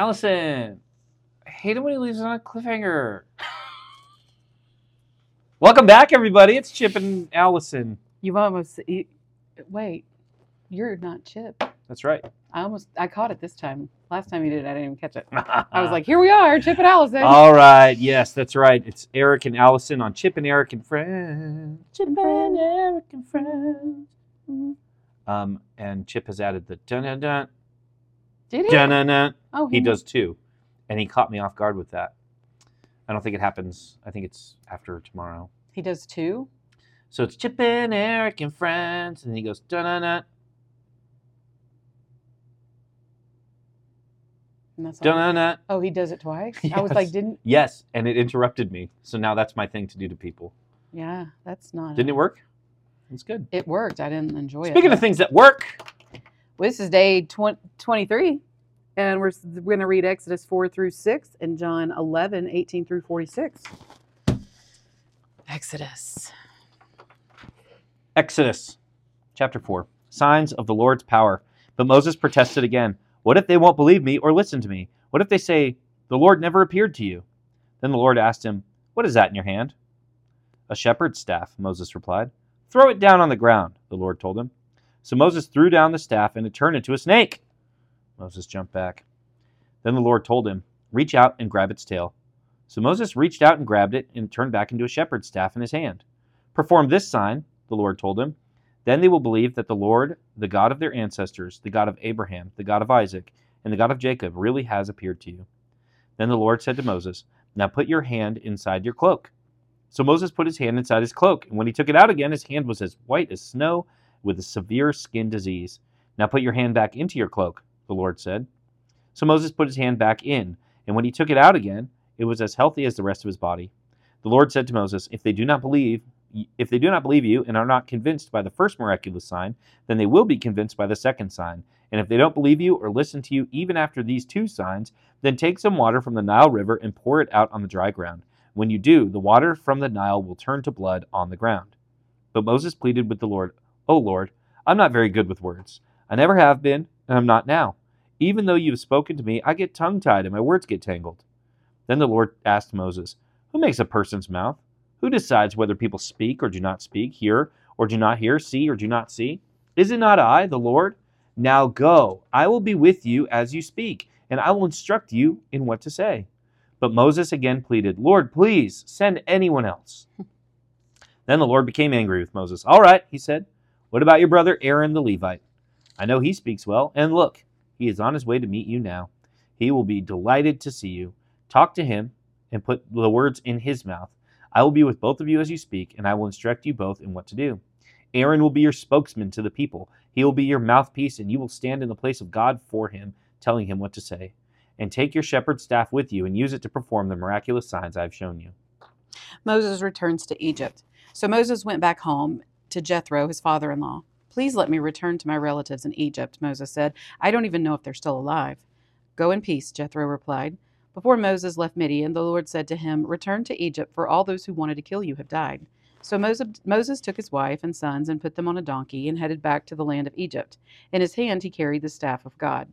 Allison, I hate it when he leaves on a cliffhanger. Welcome back, everybody. It's Chip and Allison. You've almost you, wait. You're not Chip. That's right. I almost I caught it this time. Last time you did, it, I didn't even catch it. I was like, here we are, Chip and Allison. all right. Yes, that's right. It's Eric and Allison on Chip and Eric and Friends. Chip and Eric and Friends. Um, and Chip has added the dun dun dun did he? Oh, He does too, and he caught me off guard with that. I don't think it happens. I think it's after tomorrow. He does too. So it's Chip and Eric and Friends, and he goes And that's all. dun dun dun. Oh, he does it twice. I was like, didn't? Yes, and it interrupted me. So now that's my thing to do to people. Yeah, that's not. Didn't it work? It's good. It worked. I didn't enjoy it. Speaking of things that work, Well, this is day 20, 23, and we're, we're going to read Exodus 4 through 6 and John 11, 18 through 46. Exodus. Exodus chapter 4 Signs of the Lord's power. But Moses protested again. What if they won't believe me or listen to me? What if they say, The Lord never appeared to you? Then the Lord asked him, What is that in your hand? A shepherd's staff, Moses replied. Throw it down on the ground, the Lord told him. So Moses threw down the staff and it turned into a snake. Moses jumped back. Then the Lord told him, Reach out and grab its tail. So Moses reached out and grabbed it and it turned back into a shepherd's staff in his hand. Perform this sign, the Lord told him. Then they will believe that the Lord, the God of their ancestors, the God of Abraham, the God of Isaac, and the God of Jacob, really has appeared to you. Then the Lord said to Moses, Now put your hand inside your cloak. So Moses put his hand inside his cloak, and when he took it out again, his hand was as white as snow with a severe skin disease. Now put your hand back into your cloak, the Lord said. So Moses put his hand back in, and when he took it out again, it was as healthy as the rest of his body. The Lord said to Moses, If they do not believe, if they do not believe you and are not convinced by the first miraculous sign, then they will be convinced by the second sign. And if they don't believe you or listen to you even after these two signs, then take some water from the Nile River and pour it out on the dry ground. When you do, the water from the Nile will turn to blood on the ground. But Moses pleaded with the Lord, O Lord, I'm not very good with words. I never have been, and I'm not now. Even though you have spoken to me, I get tongue tied and my words get tangled. Then the Lord asked Moses, Who makes a person's mouth? Who decides whether people speak or do not speak, hear or do not hear, see or do not see? Is it not I, the Lord? Now go, I will be with you as you speak, and I will instruct you in what to say. But Moses again pleaded, Lord, please send anyone else. then the Lord became angry with Moses. All right, he said, what about your brother Aaron the Levite? I know he speaks well, and look, he is on his way to meet you now. He will be delighted to see you. Talk to him and put the words in his mouth. I will be with both of you as you speak, and I will instruct you both in what to do. Aaron will be your spokesman to the people. He will be your mouthpiece, and you will stand in the place of God for him, telling him what to say. And take your shepherd's staff with you and use it to perform the miraculous signs I have shown you. Moses returns to Egypt. So Moses went back home to Jethro, his father in law. Please let me return to my relatives in Egypt, Moses said. I don't even know if they're still alive. Go in peace, Jethro replied. Before Moses left Midian, the Lord said to him, Return to Egypt, for all those who wanted to kill you have died. So Moses, took his wife and sons and put them on a donkey and headed back to the land of Egypt. In his hand he carried the staff of God.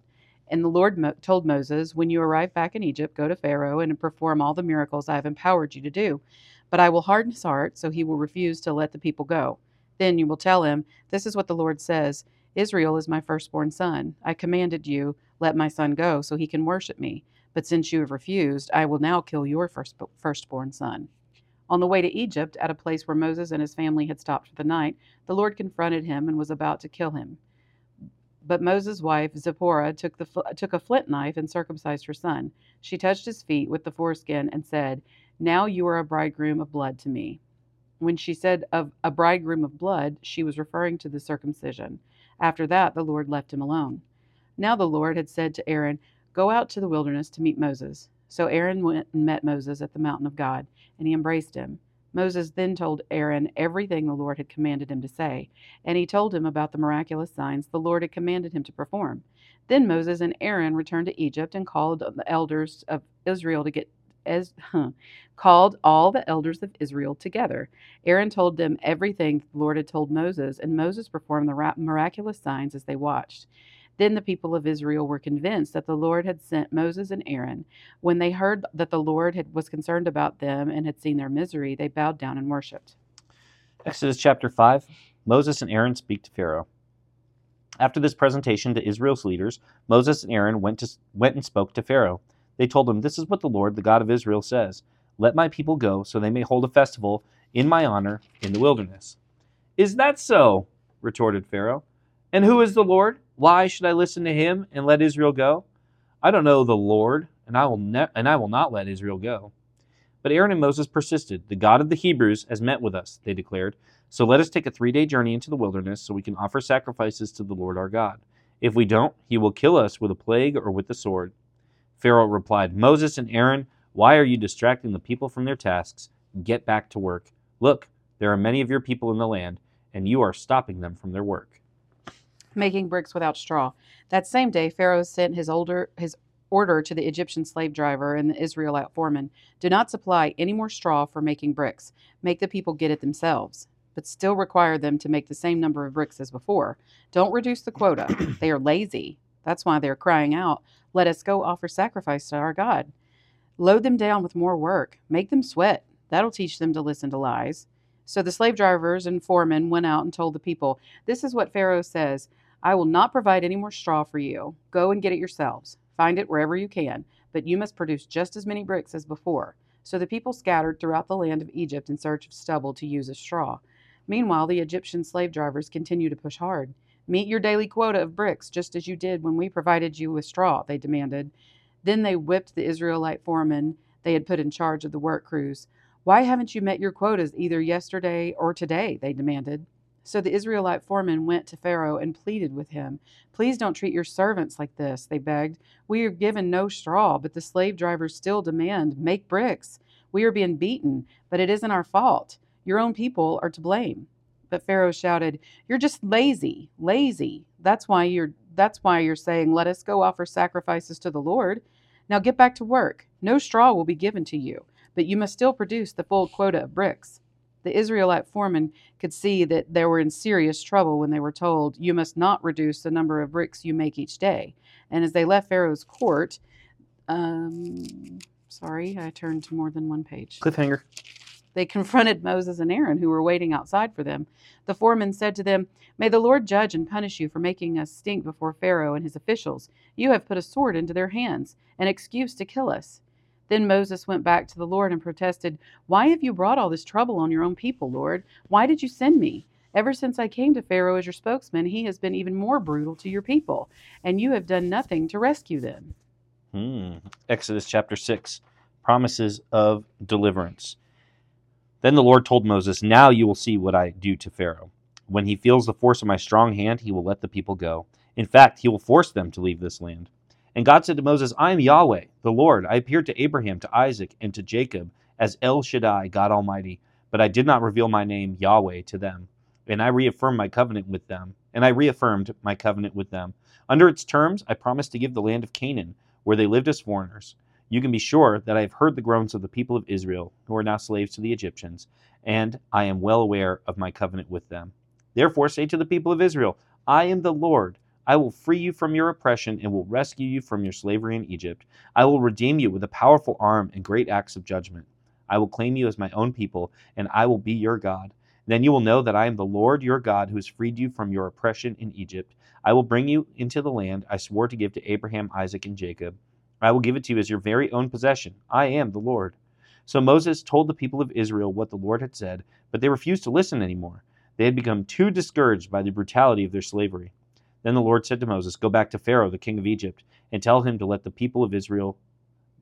And the Lord told Moses, When you arrive back in Egypt, go to Pharaoh and perform all the miracles I have empowered you to do. But I will harden his heart, so he will refuse to let the people go. Then you will tell him, This is what the Lord says Israel is my firstborn son. I commanded you, Let my son go, so he can worship me. But since you have refused, I will now kill your first, firstborn son. On the way to Egypt, at a place where Moses and his family had stopped for the night, the Lord confronted him and was about to kill him. But Moses' wife, Zipporah, took, the, took a flint knife and circumcised her son. She touched his feet with the foreskin and said, Now you are a bridegroom of blood to me. When she said of a bridegroom of blood, she was referring to the circumcision. After that, the Lord left him alone. Now the Lord had said to Aaron, Go out to the wilderness to meet Moses. So Aaron went and met Moses at the mountain of God, and he embraced him. Moses then told Aaron everything the Lord had commanded him to say, and he told him about the miraculous signs the Lord had commanded him to perform. Then Moses and Aaron returned to Egypt and called the elders of Israel to get as huh, called all the elders of Israel together. Aaron told them everything the Lord had told Moses, and Moses performed the ra- miraculous signs as they watched. Then the people of Israel were convinced that the Lord had sent Moses and Aaron. When they heard that the Lord had, was concerned about them and had seen their misery, they bowed down and worshipped. Exodus chapter 5 Moses and Aaron speak to Pharaoh. After this presentation to Israel's leaders, Moses and Aaron went, to, went and spoke to Pharaoh. They told him, This is what the Lord, the God of Israel, says Let my people go, so they may hold a festival in my honor in the wilderness. Is that so? retorted Pharaoh. And who is the Lord? Why should I listen to him and let Israel go? I don't know the Lord, and I will ne- and I will not let Israel go. But Aaron and Moses persisted. The God of the Hebrews has met with us, they declared. So let us take a three day journey into the wilderness so we can offer sacrifices to the Lord our God. If we don't, he will kill us with a plague or with the sword. Pharaoh replied, Moses and Aaron, why are you distracting the people from their tasks? Get back to work. Look, there are many of your people in the land, and you are stopping them from their work. Making bricks without straw. That same day, Pharaoh sent his older his order to the Egyptian slave driver and the Israelite foreman Do not supply any more straw for making bricks. Make the people get it themselves, but still require them to make the same number of bricks as before. Don't reduce the quota. they are lazy. That's why they're crying out, Let us go offer sacrifice to our God. Load them down with more work. Make them sweat. That'll teach them to listen to lies. So the slave drivers and foremen went out and told the people, This is what Pharaoh says I will not provide any more straw for you. Go and get it yourselves. Find it wherever you can, but you must produce just as many bricks as before. So the people scattered throughout the land of Egypt in search of stubble to use as straw. Meanwhile, the Egyptian slave drivers continued to push hard. Meet your daily quota of bricks, just as you did when we provided you with straw, they demanded. Then they whipped the Israelite foreman they had put in charge of the work crews. Why haven't you met your quotas either yesterday or today? they demanded. So the Israelite foreman went to Pharaoh and pleaded with him. Please don't treat your servants like this, they begged. We are given no straw, but the slave drivers still demand make bricks. We are being beaten, but it isn't our fault. Your own people are to blame. But Pharaoh shouted, You're just lazy, lazy. That's why you're that's why you're saying, Let us go offer sacrifices to the Lord. Now get back to work. No straw will be given to you, but you must still produce the full quota of bricks. The Israelite foremen could see that they were in serious trouble when they were told, You must not reduce the number of bricks you make each day. And as they left Pharaoh's court, um, sorry, I turned to more than one page. Cliffhanger. They confronted Moses and Aaron, who were waiting outside for them. The foreman said to them, May the Lord judge and punish you for making us stink before Pharaoh and his officials. You have put a sword into their hands, an excuse to kill us. Then Moses went back to the Lord and protested, Why have you brought all this trouble on your own people, Lord? Why did you send me? Ever since I came to Pharaoh as your spokesman, he has been even more brutal to your people, and you have done nothing to rescue them. Hmm. Exodus chapter 6 Promises of deliverance. Then the Lord told Moses, Now you will see what I do to Pharaoh. When he feels the force of my strong hand, he will let the people go. In fact, he will force them to leave this land. And God said to Moses, I am Yahweh, the Lord. I appeared to Abraham, to Isaac, and to Jacob as El Shaddai, God Almighty, but I did not reveal my name, Yahweh, to them. And I reaffirmed my covenant with them. And I reaffirmed my covenant with them. Under its terms, I promised to give the land of Canaan, where they lived as foreigners. You can be sure that I have heard the groans of the people of Israel, who are now slaves to the Egyptians, and I am well aware of my covenant with them. Therefore, say to the people of Israel, I am the Lord. I will free you from your oppression and will rescue you from your slavery in Egypt. I will redeem you with a powerful arm and great acts of judgment. I will claim you as my own people, and I will be your God. Then you will know that I am the Lord your God who has freed you from your oppression in Egypt. I will bring you into the land I swore to give to Abraham, Isaac, and Jacob. I will give it to you as your very own possession. I am the Lord. So Moses told the people of Israel what the Lord had said, but they refused to listen anymore. They had become too discouraged by the brutality of their slavery. Then the Lord said to Moses, Go back to Pharaoh, the king of Egypt, and tell him to let the people of Israel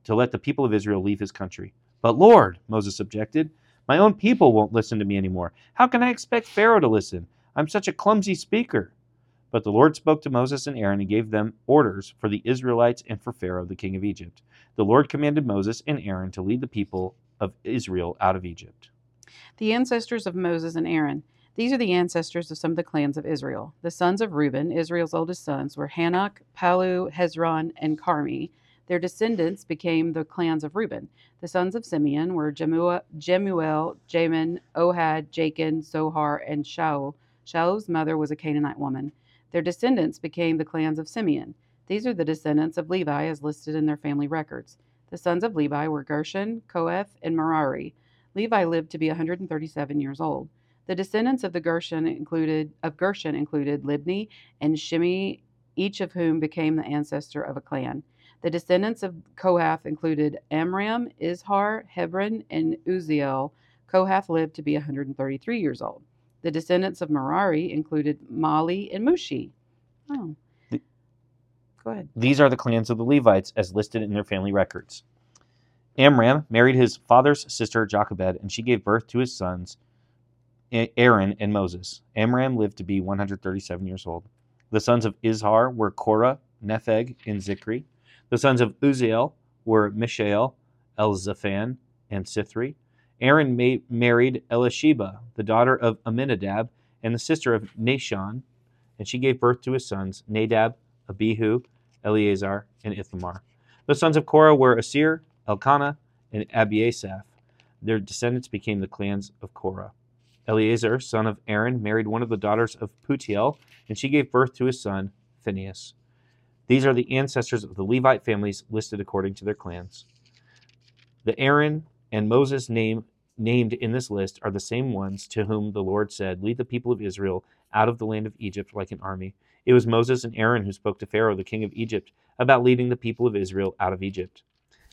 to let the people of Israel leave his country. But Lord, Moses objected, my own people won't listen to me anymore. How can I expect Pharaoh to listen? I'm such a clumsy speaker. But the Lord spoke to Moses and Aaron and gave them orders for the Israelites and for Pharaoh, the king of Egypt. The Lord commanded Moses and Aaron to lead the people of Israel out of Egypt. The ancestors of Moses and Aaron. These are the ancestors of some of the clans of Israel. The sons of Reuben, Israel's oldest sons, were Hanoch, Pallu, Hezron, and Carmi. Their descendants became the clans of Reuben. The sons of Simeon were Jemuel, Jamin, Ohad, Jachin, Zohar, and Shaul. Shaul's mother was a Canaanite woman. Their descendants became the clans of Simeon. These are the descendants of Levi as listed in their family records. The sons of Levi were Gershon, Kohath, and Merari. Levi lived to be 137 years old. The descendants of the Gershon included of Gershon included Libni and Shimei, each of whom became the ancestor of a clan. The descendants of Kohath included Amram, Izhar, Hebron, and Uzziel. Kohath lived to be 133 years old. The descendants of Merari included Mahli and Mushi. Oh. The- Go ahead. These are the clans of the Levites as listed in their family records. Amram married his father's sister Jochebed, and she gave birth to his sons Aaron and Moses. Amram lived to be 137 years old. The sons of Izhar were Korah, Nepheg, and Zikri. The sons of Uzziel were Mishael, Elzaphan, and Sithri. Aaron ma- married Elisheba, the daughter of Amminadab, and the sister of Nahshon, and she gave birth to his sons Nadab, Abihu, Eleazar, and Ithamar. The sons of Korah were Assir, Elkanah, and Abiasaph. Their descendants became the clans of Korah. Eleazar, son of Aaron, married one of the daughters of Putiel, and she gave birth to his son Phinehas. These are the ancestors of the Levite families listed according to their clans. The Aaron and Moses name named in this list are the same ones to whom the Lord said, Lead the people of Israel out of the land of Egypt like an army. It was Moses and Aaron who spoke to Pharaoh, the king of Egypt, about leading the people of Israel out of Egypt.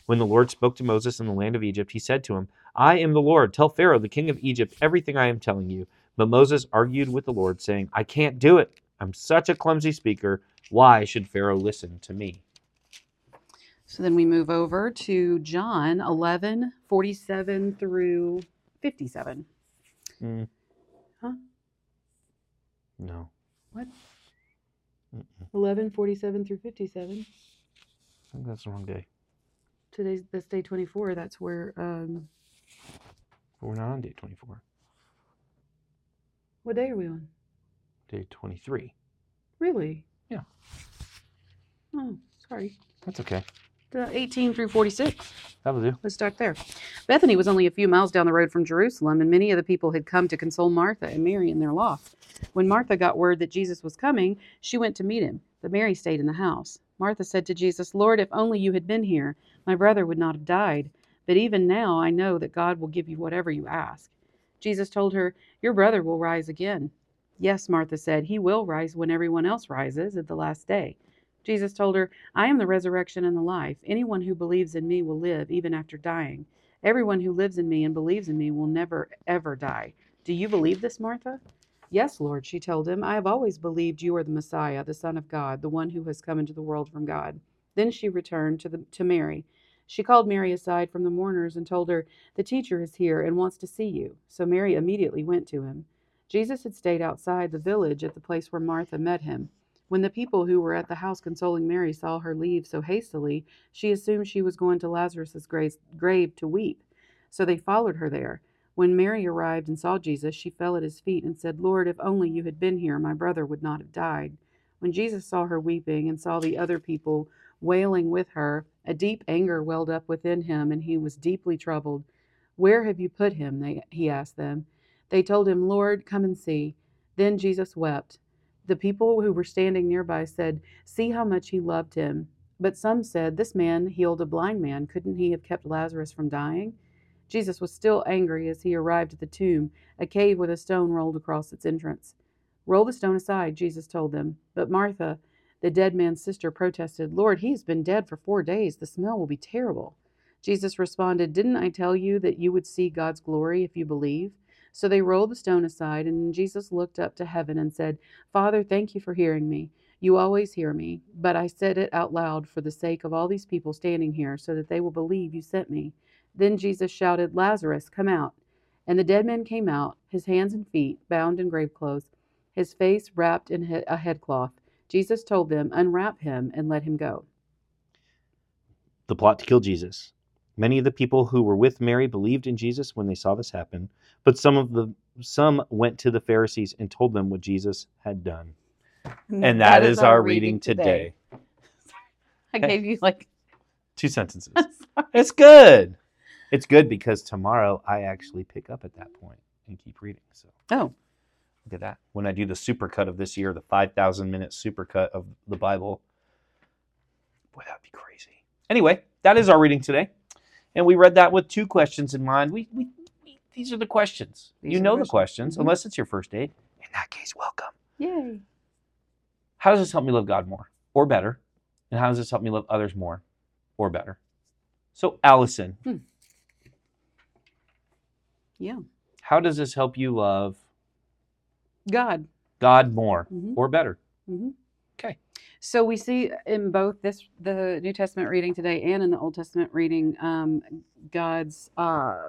When the Lord spoke to Moses in the land of Egypt, he said to him, I am the Lord. Tell Pharaoh, the king of Egypt, everything I am telling you. But Moses argued with the Lord, saying, I can't do it. I'm such a clumsy speaker. Why should Pharaoh listen to me? So then we move over to John 11, 47 through 57. Mm. Huh? No. What? Mm-mm. 11, 47 through 57. I think that's the wrong day. Today's that's day 24. That's where um But we're not on day 24. what day are we on? Day 23. Really? Yeah. Oh, sorry. That's okay. The 18 through 46. That'll do. Let's start there. Bethany was only a few miles down the road from Jerusalem, and many of the people had come to console Martha and Mary in their loss. When Martha got word that Jesus was coming, she went to meet him, but Mary stayed in the house. Martha said to Jesus, Lord, if only you had been here, my brother would not have died. But even now I know that God will give you whatever you ask. Jesus told her, Your brother will rise again. Yes, Martha said, He will rise when everyone else rises at the last day. Jesus told her, I am the resurrection and the life. Anyone who believes in me will live even after dying. Everyone who lives in me and believes in me will never, ever die. Do you believe this, Martha? Yes, Lord, she told him. I have always believed you are the Messiah, the Son of God, the one who has come into the world from God. Then she returned to, the, to Mary. She called Mary aside from the mourners and told her, The teacher is here and wants to see you. So Mary immediately went to him. Jesus had stayed outside the village at the place where Martha met him. When the people who were at the house consoling Mary saw her leave so hastily, she assumed she was going to Lazarus's grave, to weep. So they followed her there. When Mary arrived and saw Jesus, she fell at his feet and said, Lord, if only you had been here, my brother would not have died. When Jesus saw her weeping and saw the other people wailing with her, a deep anger welled up within him, and he was deeply troubled. Where have you put him? They, he asked them. They told him, Lord, come and see. Then Jesus wept. The people who were standing nearby said, See how much he loved him. But some said, This man healed a blind man. Couldn't he have kept Lazarus from dying? Jesus was still angry as he arrived at the tomb, a cave with a stone rolled across its entrance. Roll the stone aside, Jesus told them. But Martha, the dead man's sister, protested, Lord, he has been dead for four days. The smell will be terrible. Jesus responded, Didn't I tell you that you would see God's glory if you believe? So they rolled the stone aside, and Jesus looked up to heaven and said, Father, thank you for hearing me. You always hear me, but I said it out loud for the sake of all these people standing here, so that they will believe you sent me. Then Jesus shouted, Lazarus, come out. And the dead man came out, his hands and feet bound in grave clothes, his face wrapped in a headcloth. Jesus told them, Unwrap him and let him go. The plot to kill Jesus. Many of the people who were with Mary believed in Jesus when they saw this happen, but some of the some went to the Pharisees and told them what Jesus had done. And that is our reading today. I gave you like Two sentences. It's good. It's good because tomorrow I actually pick up at that point and keep reading. So Oh, Look at that. When I do the supercut of this year, the 5,000 minute supercut of the Bible, boy, that'd be crazy. Anyway, that is our reading today. And we read that with two questions in mind. We, we, we these are the questions. These you know the the questions, Mhm. unless it's your first date. In that case, welcome. Yay. How does this help me love God more or better? And how does this help me love others more or better? So, Allison, Hmm. Yeah. how does this help you love God. God more Mhm. or better? hmm Okay. So we see in both this the New Testament reading today and in the Old Testament reading, um, God's uh,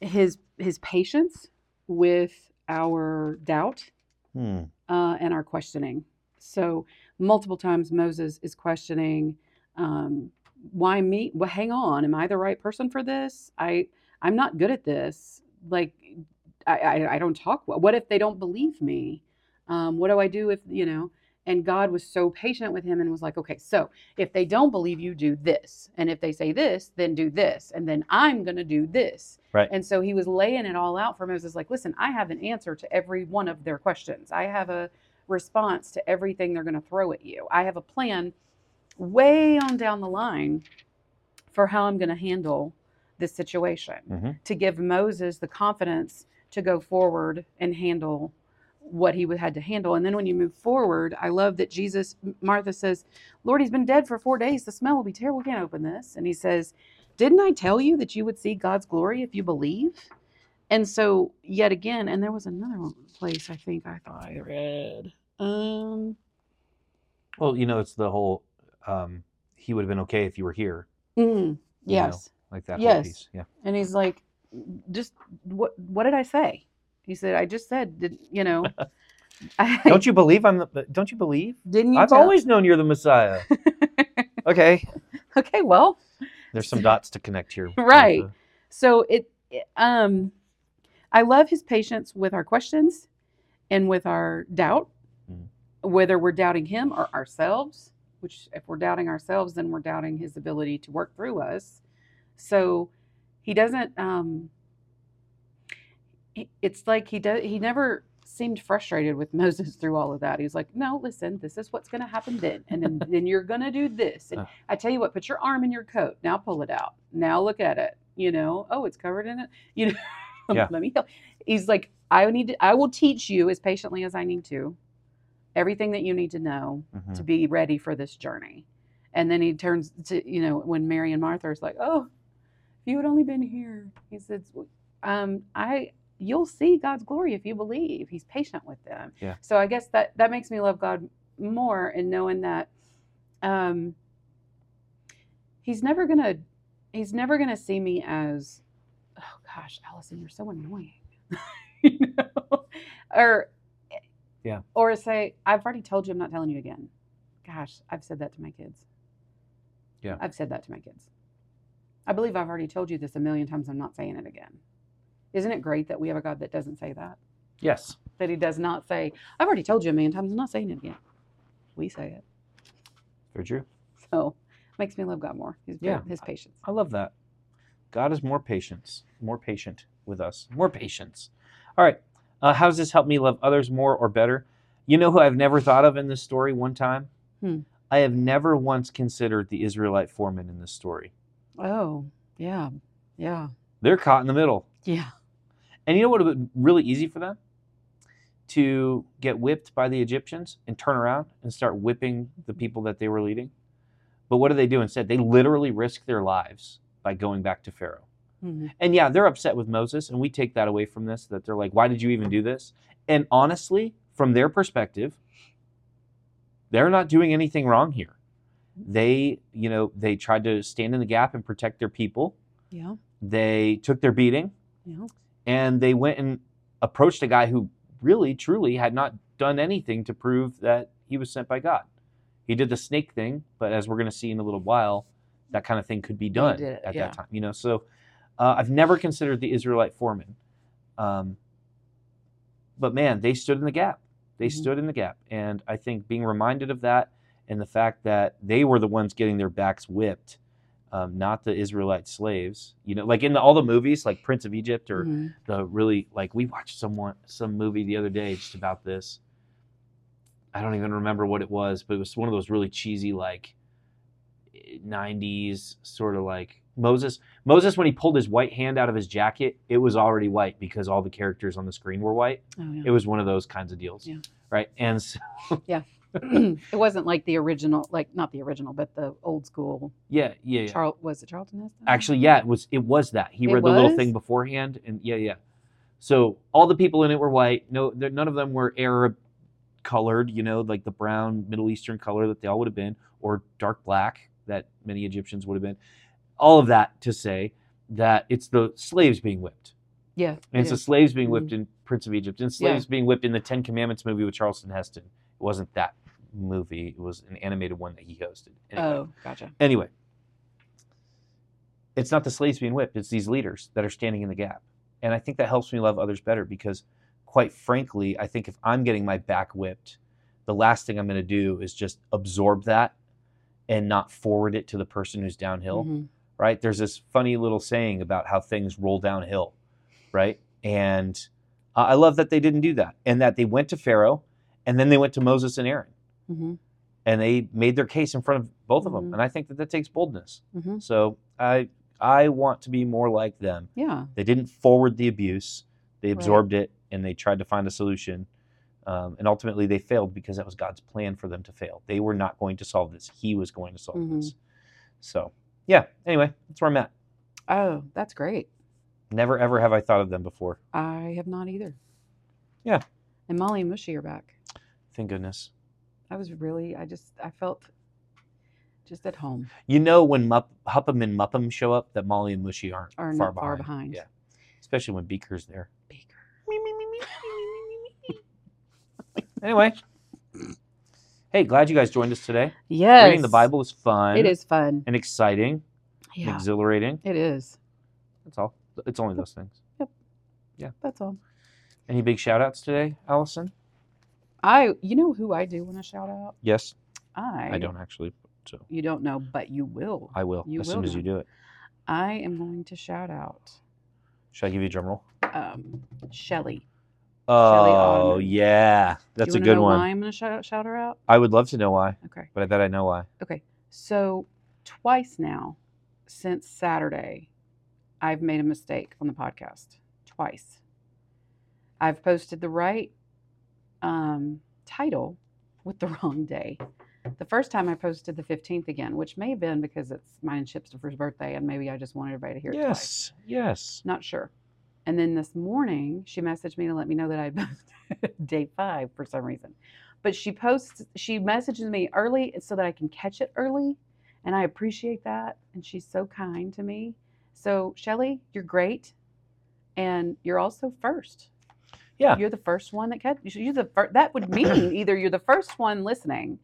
his his patience with our doubt Hmm. uh, and our questioning. So multiple times Moses is questioning, um, why me? Well, hang on, am I the right person for this? I I'm not good at this. Like I I, I don't talk well. What if they don't believe me? Um, what do I do if you know? And God was so patient with him and was like, okay, so if they don't believe you, do this. And if they say this, then do this. And then I'm going to do this. Right. And so he was laying it all out for Moses like, listen, I have an answer to every one of their questions. I have a response to everything they're going to throw at you. I have a plan way on down the line for how I'm going to handle this situation Mhm. to give Moses the confidence to go forward and handle what he had to handle. And then when you move forward, I love that Jesus, Martha says, Lord, he's been dead for four days. The smell will be terrible. We can't open this. And he says, Didn't I tell you that you would see God's glory if you believe? And so, yet again, and there was another place I think I thought I read. Um, Well, you know, it's the whole. Um, he would have been okay if you were here, mm, You know. yes. like that whole Yes. piece. Yeah. And he's like, just what? What did I say? He said, I just said, did you know? I, Don't you believe I'm the? Don't you believe? Didn't you? I've tell- always known you're the Messiah. okay. okay, well, There's some dots to connect here. Right. So it, it- um, I love his patience with our questions and with our doubt, Mhm. whether we're doubting him or ourselves. Which, if we're doubting ourselves, then we're doubting his ability to work through us. So he doesn't. Um, it's like he does. He never seemed frustrated with Moses through all of that. He was like, "No, listen, this is what's going to happen then, and then, then you're going to do this. And Uh. I tell you what, put your arm in your coat. Now pull it out. Now look at it. You know, oh, it's covered in it. You know, Yeah. let me help. He's like, I need to. I will teach you as patiently as I need to, everything that you need to know Mhm. to be ready for this journey. And then he turns to, you know, when Mary and Martha is like, oh, if you had only been here, he says, um, I, you'll see God's glory if you believe. He's patient with them. Yeah. So I guess that that makes me love God more in knowing that, um, he's never gonna, he's never gonna see me as, oh gosh, Allison, you're so annoying, you know, or Yeah. or say, I've already told you, I'm not telling you again. Gosh, I've said that to my kids. Yeah. I've said that to my kids. I believe I've already told you this a million times. I'm not saying it again. Isn't it great that we have a God that doesn't say that? Yes. That He does not say, I've already told you a million times. I'm not saying it again. We say it. Very true. So makes me love God more. His, Yeah. His patience. I love that. God is more patience, more patient with us, more patience. All right. Uh, how does this help me love others more or better? You know who I've never thought of in this story one time? Hmm. I have never once considered the Israelite foreman in this story. Oh, yeah. Yeah. They're caught in the middle. Yeah. And you know what would be really easy for them? To get whipped by the Egyptians and turn around and start whipping the people that they were leading. But what do they do instead? They literally risk their lives by going back to Pharaoh. Mhm. And yeah, they're upset with Moses, and we take that away from this that they're like, why did you even do this? And honestly, from their perspective, they're not doing anything wrong here. They, you know, they tried to stand in the gap and protect their people. Yeah. They took their beating Yeah. And they went and approached a guy who really, truly had not done anything to prove that he was sent by God. He did the snake thing, but as we're going to see in a little while, that kind of thing could be done it, at yeah. that time. You know, so uh, I've never considered the Israelite foreman, um, but man, they stood in the gap. They Mhm. stood in the gap, and I think being reminded of that and the fact that they were the ones getting their backs whipped um, not the Israelite slaves. You know, like in the, all the movies, like Prince of Egypt or Mhm. the really like we watched someone some movie the other day just about this. I don't even remember what it was, but it was one of those really cheesy like '90s sort of like Moses. Moses when he pulled his white hand out of his jacket, it was already white because all the characters on the screen were white. Oh, yeah. It was one of those kinds of deals, Yeah. right? And so, it wasn't like the original, like not the original, but the old school. yeah, yeah, yeah. Charl was it Charlton Heston? Actually, yeah, it was it was that. He It read the little thing beforehand, and yeah, yeah. So all the people in it were white. No, none of them were Arab colored. You know, like the brown Middle Eastern color that they all would have been, or dark black that many Egyptians would have been. All of that to say that it's the slaves being whipped, Yeah. and it it's the slaves being whipped mm-hmm. in Prince of Egypt, and Yeah. slaves being whipped in the Ten Commandments movie with Charlton Heston. It wasn't that movie. It was an animated one that he hosted. Anyway. Oh, gotcha. Anyway, it's not the slaves being whipped, it's these leaders that are standing in the gap. And I think that helps me love others better because, quite frankly, I think if I'm getting my back whipped, the last thing I'm going to do is just absorb that and not forward it to the person who's downhill, Mhm. right? There's this funny little saying about how things roll downhill, right? And uh, I love that they didn't do that and that they went to Pharaoh and then they went to Moses and Aaron Mhm. and they made their case in front of both of them. Mhm. And I think that that takes boldness. Mhm. So I I want to be more like them. Yeah. They didn't forward the abuse; they Right. absorbed it and they tried to find a solution. Um, and ultimately, they failed because that was God's plan for them to fail. They were not going to solve this; He was going to solve Mhm. this. So, yeah. Anyway, that's where I'm at. Oh, that's great. Never ever have I thought of them before. I have not either. Yeah. And Molly and Mushy are back. Thank goodness. I was really, I just, I felt just at home. You know when Mup- Hupham and Mupham show up, that Molly and Mushy aren't Are far not behind. far behind. Yeah, especially when Beaker's there. Baker. Anyway, hey, glad you guys joined us today. Yes. Reading the Bible is fun. It is fun. and exciting, and Yeah. exhilarating. It is. That's all. It's only those things. Yep. Yeah. That's all. Any big shout outs today, Allison? I, you know who I do want to shout out? Yes. I, I don't actually. So You don't know, but you will. I will You as will soon as you do it. I am going to shout out Should I give you a drum roll? um, Shelly. Oh Ottoman. yeah, that's a good know one. Why I'm going to shout, shout her out? I would love to know why, Okay. but I bet I know why. Okay. So twice now since Saturday, I've made a mistake on the podcast. Twice. I've posted the right um, title with the wrong day. The first time I posted the 15th again, which may have been because it's mine and Chipster's birthday, and maybe I just wanted everybody to hear it twice. Yes, yes. Not sure. And then this morning, she messaged me to let me know that I posted day five for some reason. But she posts, she messages me early so that I can catch it early. And I appreciate that. And she's so kind to me. So, Shelly, you're great. And you're also first. Yeah. You're the first one that catch. You're the first. That would mean either you're the first one listening,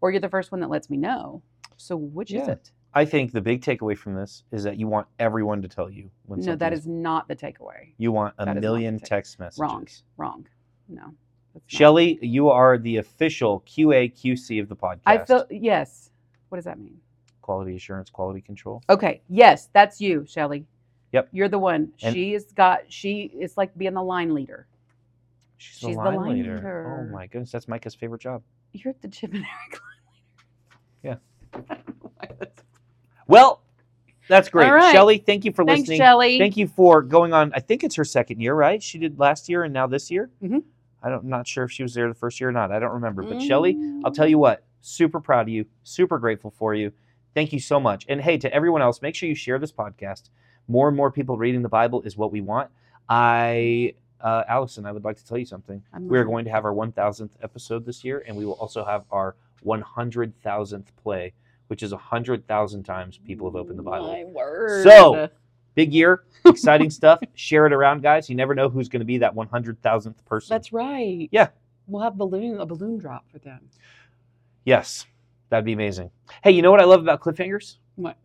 or you're the first one that lets me know. So which is it? I think the big takeaway from this is that you want everyone to tell you when No, that is not the takeaway. You want a that is not the million text messages. Wrong. Wrong. No. Shelly, you are the official QA QC of the podcast. I feel yes. What does that mean? quality assurance, quality control. Okay. Yes, that's you, Shelly. Yep. You're the one. And- she has got. She is like being the line leader. She's, She's the the line, line leader. leader. Oh my goodness, that's Micah's favorite job. You're at the Chip and Eric Yeah. line leader. Well, that's great. All right. Shelly, thank you for Thanks, listening. Shelly. Thank you for going on. I think it's her second year, right? She did last year and now this year. Mhm. I don't, I'm not sure if she was there the first year or not. I don't remember. But Shelly, I'll Mm. tell you what, super proud of you, super grateful for you. Thank you so much. And hey, to everyone else, make sure you share this podcast. More and more people reading the Bible is what we want. I, uh, Allison, I would like to tell you something. I'm We're going to have our 1,000th episode this year, and we will also have our 100,000th play, which is 100,000 times people have opened the Bible. My word. So- Big year, exciting stuff. Share it around, guys. You never know who's going to be that 100,000th person. that's right. Yeah. We'll have balloon a balloon drop for them. yes, that'd be amazing. Hey, you know what I love about cliffhangers? What?